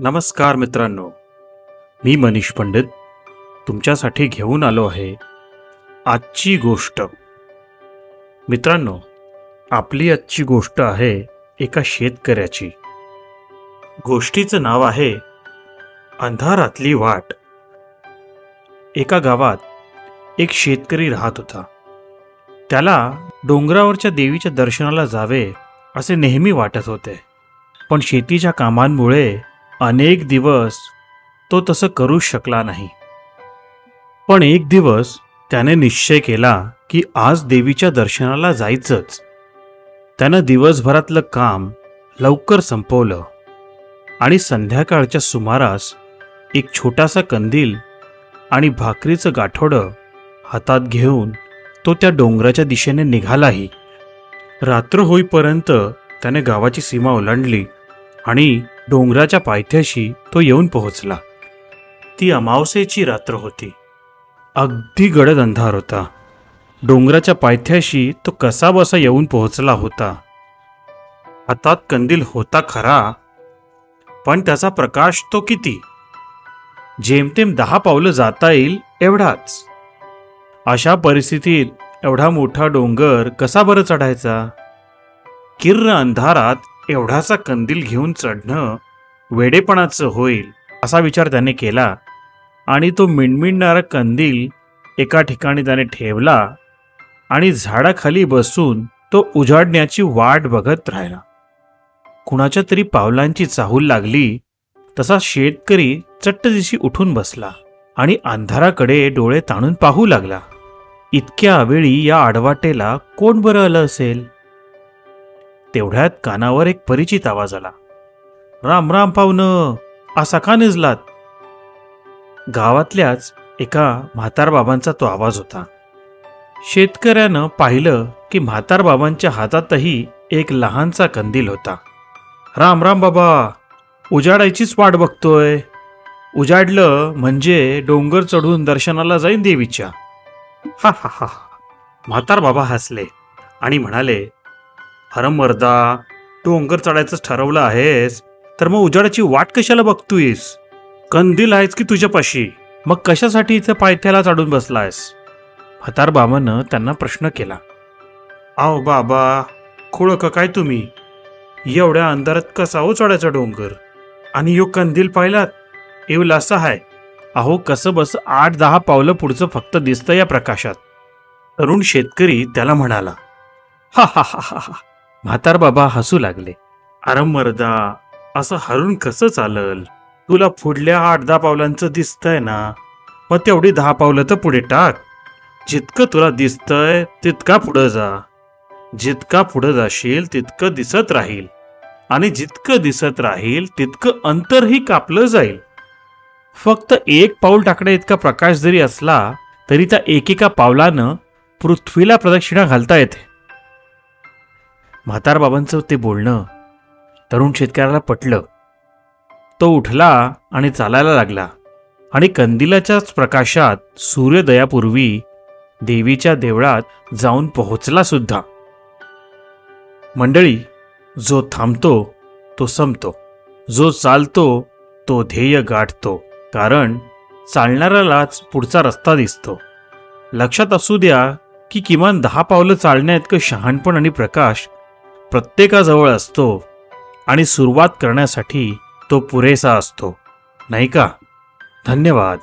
नमस्कार मित्रांनो मी मनीष पंडित तुमच्यासाठी घेऊन आलो आहे आजची गोष्ट. मित्रांनो आपली आजची गोष्ट आहे एका शेतकऱ्याची. गोष्टीचं नाव आहे अंधारातली वाट. एका गावात एक शेतकरी राहत होता. त्याला डोंगरावरच्या देवीच्या दर्शनाला जावे असे नेहमी वाटत होते. पण शेतीच्या कामांमुळे अनेक दिवस तो तसं करू शकला नाही. पण एक दिवस त्याने निश्चय केला की आज देवीच्या दर्शनाला जायचंच. त्यानं दिवसभरातलं काम लवकर संपवलं आणि संध्याकाळच्या सुमारास एक छोटासा कंदील आणि भाकरीचं गाठोडं हातात घेऊन तो त्या डोंगराच्या दिशेने निघालाही. रात्र होईपर्यंत त्याने गावाची सीमा ओलांडली. आणि डोंगराच्या पायथ्याशी तो येऊन पोहोचला. ती अमावस्येची रात्र होती. अगदी गडद अंधार होता. डोंगराच्या पायथ्याशी तो कसा बसा येऊन पोहोचला होता. हातात कंदील होता खरा पण त्याचा प्रकाश तो किती? जेमतेम दहा पावलं जाता येईल एवढाच. अशा परिस्थितीत एवढा मोठा डोंगर कसा बरं चढायचा? किर्र अंधारात एवढासा कंदील घेऊन चढणं वेडेपणाचं होईल असा विचार त्याने केला आणि तो मिणमिणणारा कंदील एका ठिकाणी त्याने ठेवला आणि झाडाखाली बसून तो उजाडण्याची वाट बघत राहिला. कुणाच्या तरी पावलांची चाहूल लागली तसा शेतकरी चट्टदिशी उठून बसला आणि अंधाराकडे डोळे ताणून पाहू लागला. इतक्या वेळी या आडवाटेला कोण बरं आलं असेल? तेवढ्यात कानावर एक परिचित आवाज आला. राम राम पाहुणं असा का निजलात? गावातल्याच एका म्हातार बाबांचा तो आवाज होता. शेतकऱ्यानं पाहिलं की म्हातार बाबांच्या हातातही एक लहानसा कंदील होता. राम राम बाबा उजाडायचीच वाट बघतोय. उजाडलं म्हणजे डोंगर चढून दर्शनाला जाईन देवीच्या. हा हा हा म्हातार बाबा हसले आणि म्हणाले अरे मर्दा डोंगर चढायचं ठरवलं आहेस तर मग उजाडाची वाट कशाला बघतोयस? कंदील आहेस की तुझ्यापाशी? मग कशासाठी इथं पायथ्याला चढून बसलायस? हतार बाबानं त्यांना प्रश्न केला. आहो बाबा खोळ का काय तुम्ही? एवढ्या अंधारात कसा हो चढायचा डोंगर? आणि यो कंदील पाहिलात? येऊ असा आहे अहो कसं बस आठ दहा पावलं पुढचं फक्त दिसतं या प्रकाशात. तरुण शेतकरी त्याला म्हणाला हा हा हा हा हा म्हातार बाबा हसू लागले. अरे मर्दा असं हरून कसं चालल? तुला पुढल्या आठ दहा पावलांचं दिसतंय ना मग तेवढी दहा पावलं तर पुढे टाक. जितकं तुला दिसतंय तितका पुढं जा. जितका पुढं जाशील तितकं दिसत राहील. आणि जितकं दिसत राहील तितकं अंतरही कापलं जाईल. फक्त एक पाऊल टाकण्या इतका प्रकाश जरी असला तरी त्या एकेका पावलानं पृथ्वीला प्रदक्षिणा घालता येते. म्हातार बाबांचं ते बोलणं तरुण शेतकऱ्याला पटलं. तो उठला आणि चालायला लागला आणि कंदिलाच्याच प्रकाशात सूर्योदयापूर्वी देवीच्या देवळात जाऊन पोहोचला सुद्धा. मंडळी जो थांबतो तो संपतो. जो चालतो तो ध्येय गाठतो. कारण चालणाऱ्यालाच पुढचा रस्ता दिसतो. लक्षात असू द्या की किमान दहा पावलं चालण्याइतकं शहाणपण आणि प्रकाश प्रत्येकाजवळ असतो आणि सुरुवात करण्यासाठी तो पुरेसा असतो. नाही का? धन्यवाद.